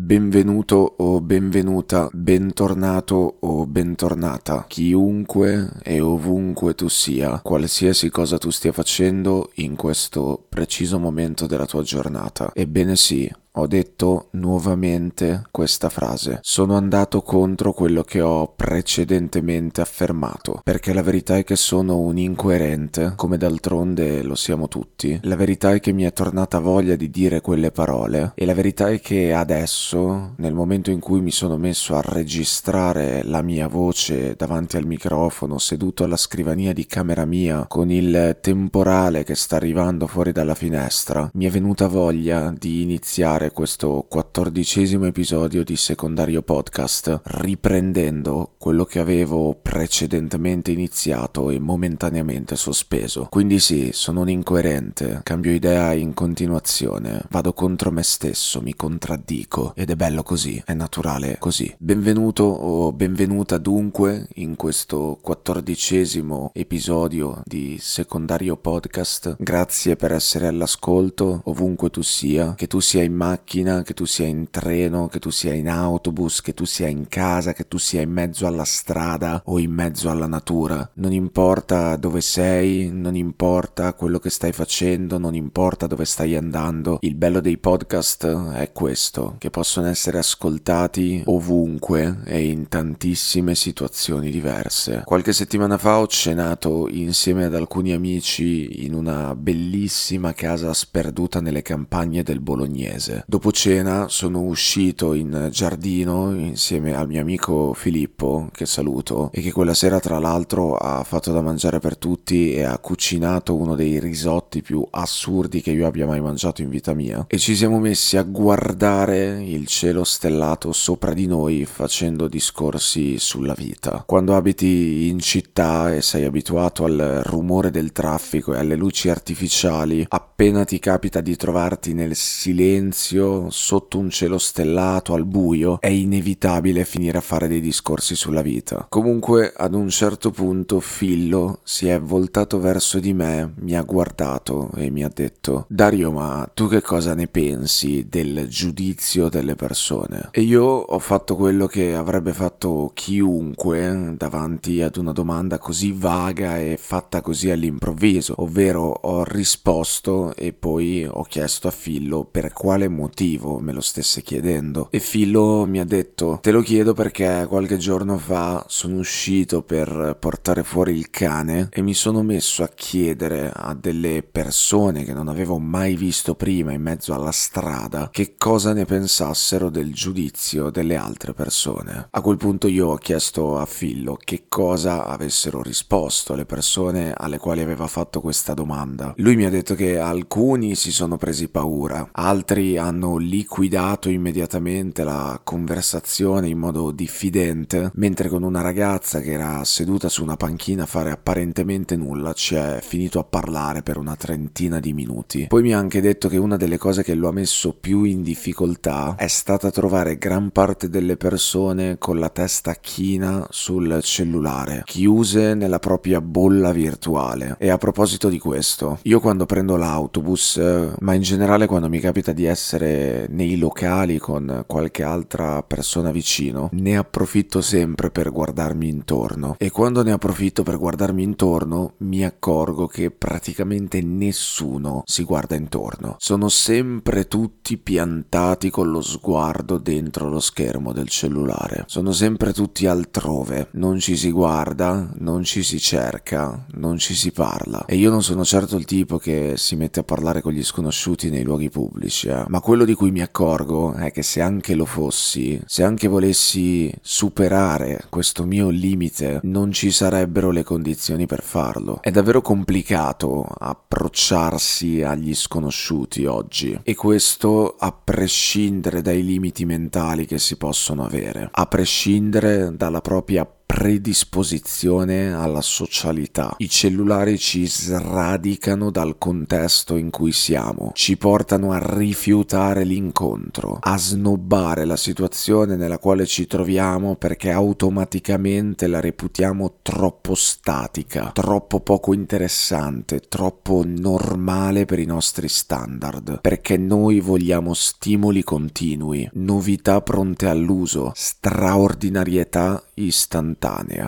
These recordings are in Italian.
Benvenuto o benvenuta, bentornato o bentornata, chiunque e ovunque tu sia, qualsiasi cosa tu stia facendo in questo preciso momento della tua giornata. Ebbene sì, ho detto nuovamente questa frase. Sono andato contro quello che ho precedentemente affermato, perché la verità è che sono un incoerente, come d'altronde lo siamo tutti. La verità è che mi è tornata voglia di dire quelle parole e la verità è che adesso, nel momento in cui mi sono messo a registrare la mia voce davanti al microfono, seduto alla scrivania di camera mia, con il temporale che sta arrivando fuori dalla finestra, mi è venuta voglia di iniziare questo quattordicesimo episodio di Secondario Podcast riprendendo quello che avevo precedentemente iniziato e momentaneamente sospeso. Quindi sì, sono un incoerente, cambio idea in continuazione, vado contro me stesso, mi contraddico ed è bello così, è naturale così. Benvenuto o benvenuta dunque in questo quattordicesimo episodio di Secondario Podcast. Grazie per essere all'ascolto ovunque tu sia, che tu sia in macchina macchina, che tu sia in treno, che tu sia in autobus, che tu sia in casa, che tu sia in mezzo alla strada o in mezzo alla natura. Non importa dove sei, non importa quello che stai facendo, non importa dove stai andando. Il bello dei podcast è questo, che possono essere ascoltati ovunque e in tantissime situazioni diverse. Qualche settimana fa ho cenato insieme ad alcuni amici in una bellissima casa sperduta nelle campagne del Bolognese. Dopo cena sono uscito in giardino insieme al mio amico Filippo, che saluto, e che quella sera tra l'altro ha fatto da mangiare per tutti e ha cucinato uno dei risotti più assurdi che io abbia mai mangiato in vita mia. E ci siamo messi a guardare il cielo stellato sopra di noi facendo discorsi sulla vita. Quando abiti in città e sei abituato al rumore del traffico e alle luci artificiali, appena ti capita di trovarti nel silenzio spazio, sotto un cielo stellato, al buio, è inevitabile finire a fare dei discorsi sulla vita. Comunque, ad un certo punto, Fillo si è voltato verso di me, mi ha guardato e mi ha detto: Dario, ma tu che cosa ne pensi del giudizio delle persone? E io ho fatto quello che avrebbe fatto chiunque davanti ad una domanda così vaga e fatta così all'improvviso, ovvero ho risposto e poi ho chiesto a Fillo per quale motivo motivo me lo stesse chiedendo. E Fillo mi ha detto: Te lo chiedo perché qualche giorno fa sono uscito per portare fuori il cane e mi sono messo a chiedere a delle persone che non avevo mai visto prima in mezzo alla strada che cosa ne pensassero del giudizio delle altre persone. A quel punto io ho chiesto a Fillo che cosa avessero risposto le persone alle quali aveva fatto questa domanda. Lui mi ha detto che alcuni si sono presi paura, altri hanno hanno liquidato immediatamente la conversazione in modo diffidente, mentre con una ragazza che era seduta su una panchina a fare apparentemente nulla ci è finito a parlare per una trentina di minuti. Poi mi ha anche detto che una delle cose che lo ha messo più in difficoltà è stata trovare gran parte delle persone con la testa china sul cellulare, chiuse nella propria bolla virtuale. E a proposito di questo, io quando prendo l'autobus, ma in generale quando mi capita di essere essere nei locali con qualche altra persona vicino, ne approfitto sempre per guardarmi intorno. E quando ne approfitto per guardarmi intorno, mi accorgo che praticamente nessuno si guarda intorno. Sono sempre tutti piantati con lo sguardo dentro lo schermo del cellulare. Sono sempre tutti altrove. Non ci si guarda, non ci si cerca, non ci si parla. E io non sono certo il tipo che si mette a parlare con gli sconosciuti nei luoghi pubblici, eh. ma quello di cui mi accorgo è che se anche lo fossi, se anche volessi superare questo mio limite, non ci sarebbero le condizioni per farlo. È davvero complicato approcciarsi agli sconosciuti oggi e questo a prescindere dai limiti mentali che si possono avere, a prescindere dalla propria predisposizione alla socialità. I cellulari ci sradicano dal contesto in cui siamo, ci portano a rifiutare l'incontro, a snobbare la situazione nella quale ci troviamo perché automaticamente la reputiamo troppo statica, troppo poco interessante, troppo normale per i nostri standard, perché noi vogliamo stimoli continui, novità pronte all'uso, straordinarietà istantanea.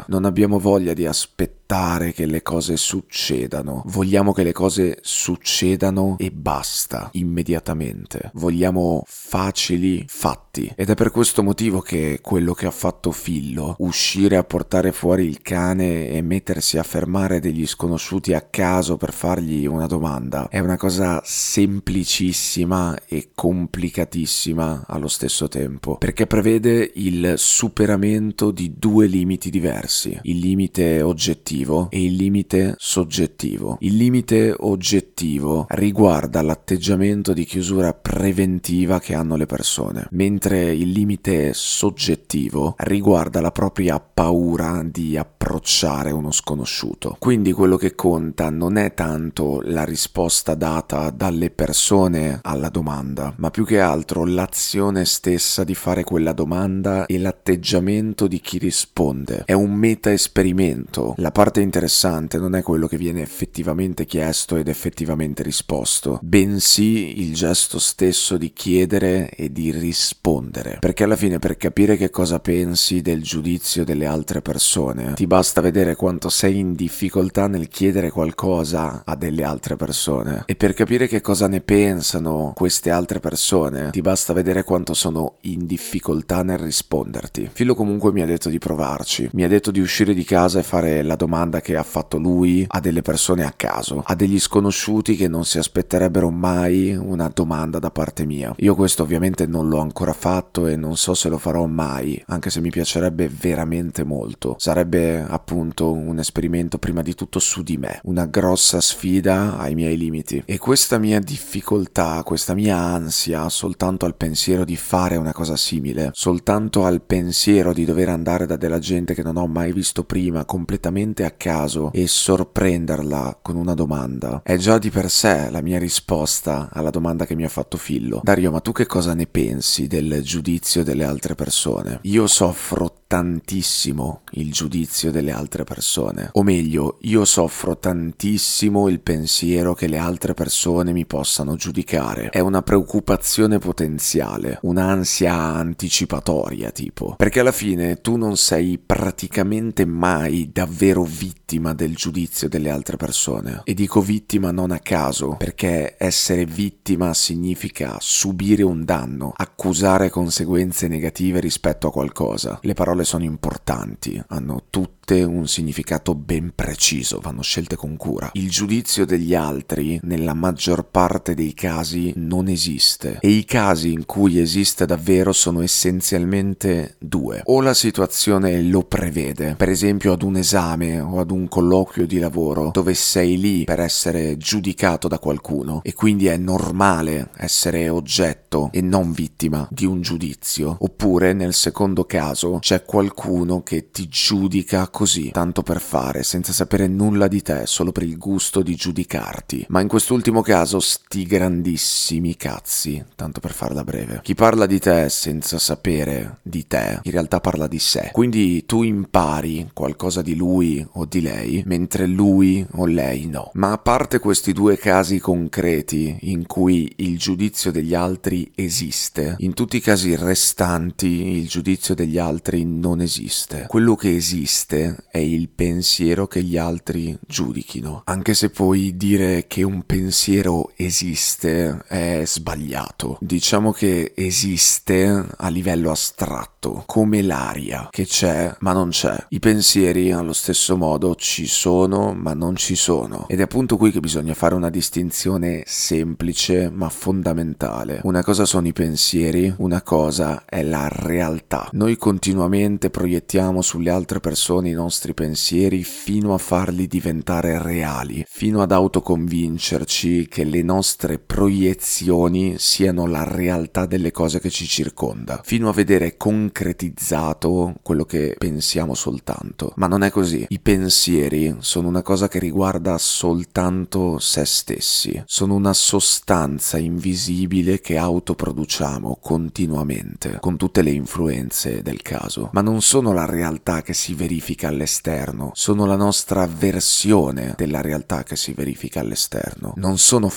Non abbiamo voglia di aspettare aspettare che le cose succedano. Vogliamo che le cose succedano e basta, immediatamente. Vogliamo facili fatti. Ed è per questo motivo che quello che ha fatto Fillo, uscire a portare fuori il cane e mettersi a fermare degli sconosciuti a caso per fargli una domanda, è una cosa semplicissima e complicatissima allo stesso tempo, perché prevede il superamento di due limiti diversi, il limite oggettivo oggettivo e il limite soggettivo. Il limite oggettivo riguarda l'atteggiamento di chiusura preventiva che hanno le persone, mentre il limite soggettivo riguarda la propria paura di approcciare uno sconosciuto. Quindi quello che conta non è tanto la risposta data dalle persone alla domanda, ma più che altro l'azione stessa di fare quella domanda e l'atteggiamento di chi risponde. È un meta esperimento. La parte parte interessante non è quello che viene effettivamente chiesto ed effettivamente risposto, bensì il gesto stesso di chiedere e di rispondere. Perché alla fine per capire che cosa pensi del giudizio delle altre persone, ti basta vedere quanto sei in difficoltà nel chiedere qualcosa a delle altre persone. E per capire che cosa ne pensano queste altre persone, ti basta vedere quanto sono in difficoltà nel risponderti. Filo comunque mi ha detto di provarci, mi ha detto di uscire di casa e fare la domanda domanda che ha fatto lui a delle persone a caso, a degli sconosciuti che non si aspetterebbero mai una domanda da parte mia. Io questo ovviamente non l'ho ancora fatto e non so se lo farò mai, anche se mi piacerebbe veramente molto. Sarebbe appunto un esperimento prima di tutto su di me, una grossa sfida ai miei limiti. E questa mia difficoltà, questa mia ansia soltanto al pensiero di fare una cosa simile, soltanto al pensiero di dover andare da della gente che non ho mai visto prima completamente a a caso e sorprenderla con una domanda è già di per sé la mia risposta alla domanda che mi ha fatto Fillo. Dario, ma tu che cosa ne pensi del giudizio delle altre persone? Io soffro tantissimo il giudizio delle altre persone. O meglio, io soffro tantissimo il pensiero che le altre persone mi possano giudicare. È una preoccupazione potenziale, un'ansia anticipatoria tipo. Perché alla fine tu non sei praticamente mai davvero vittima del giudizio delle altre persone. E dico vittima non a caso, perché essere vittima significa subire un danno, accusare conseguenze negative rispetto a qualcosa. Le parole parole sono importanti, hanno tutte un significato ben preciso, vanno scelte con cura. Il giudizio degli altri, nella maggior parte dei casi, non esiste. E i casi in cui esiste davvero sono essenzialmente due. O la situazione lo prevede, per esempio ad un esame o ad un colloquio di lavoro, dove sei lì per essere giudicato da qualcuno e quindi è normale essere oggetto e non vittima di un giudizio. Oppure, nel secondo caso, c'è qualcuno che ti giudica così, tanto per fare, senza sapere nulla di te, solo per il gusto di giudicarti. Ma in quest'ultimo caso sti grandissimi cazzi, tanto per farla breve. Chi parla di te senza sapere di te, in realtà parla di sé. Quindi tu impari qualcosa di lui o di lei, mentre lui o lei no. Ma a parte questi due casi concreti in cui il giudizio degli altri esiste, in tutti i casi restanti il giudizio degli altri non esiste. Quello che esiste è il pensiero che gli altri giudichino, anche se puoi dire che un pensiero esiste è sbagliato. Diciamo che esiste a livello astratto, come l'aria che c'è ma non c'è. I pensieri allo stesso modo ci sono ma non ci sono. Ed è appunto qui che bisogna fare una distinzione semplice ma fondamentale. Una cosa sono i pensieri, una cosa è la realtà. Noi continuamente proiettiamo sulle altre persone i nostri pensieri fino a farli diventare reali, fino ad autoconvincerci che le nostre proiezioni siano la realtà delle cose che ci circonda, fino a vedere con concretizzato quello che pensiamo soltanto. Ma non è così. I pensieri sono una cosa che riguarda soltanto se stessi. Sono una sostanza invisibile che autoproduciamo continuamente, con tutte le influenze del caso. Ma non sono la realtà che si verifica all'esterno, sono la nostra versione della realtà che si verifica all'esterno. Non sono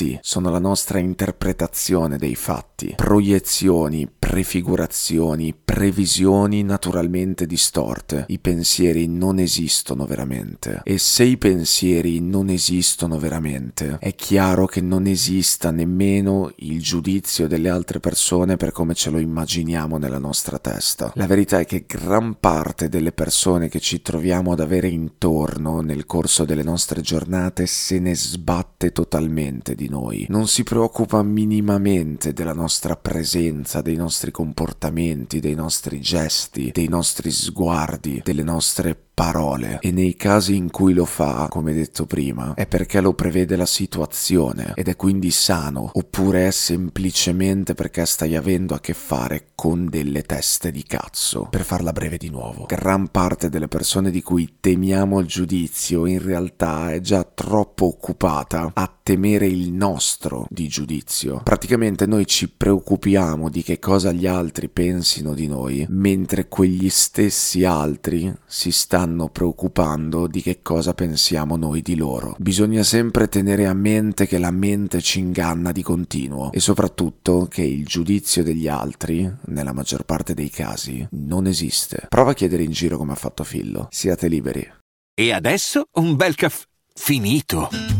fatti, sono la nostra interpretazione dei fatti, proiezioni, prefigurazioni, previsioni naturalmente distorte. I pensieri non esistono veramente. E se i pensieri non esistono veramente, è chiaro che non esista nemmeno il giudizio delle altre persone per come ce lo immaginiamo nella nostra testa. La verità è che gran parte delle persone che ci troviamo ad avere intorno nel corso delle nostre giornate se ne sbatte totalmente di noi. Non si preoccupa minimamente della nostra presenza, dei nostri comportamenti, dei nostri gesti, dei nostri sguardi, delle nostre parole e nei casi in cui lo fa, come detto prima, è perché lo prevede la situazione ed è quindi sano, oppure è semplicemente perché stai avendo a che fare con delle teste di cazzo. Per farla breve di nuovo, gran parte delle persone di cui temiamo il giudizio in realtà è già troppo occupata a temere il nostro di giudizio. Praticamente noi ci preoccupiamo di che cosa gli altri pensino di noi, mentre quegli stessi altri si stanno stanno preoccupando di che cosa pensiamo noi di loro. Bisogna sempre tenere a mente che la mente ci inganna di continuo e soprattutto che il giudizio degli altri, nella maggior parte dei casi, non esiste. Prova a chiedere in giro come ha fatto Fillo. Siate liberi. E adesso un bel caffè finito.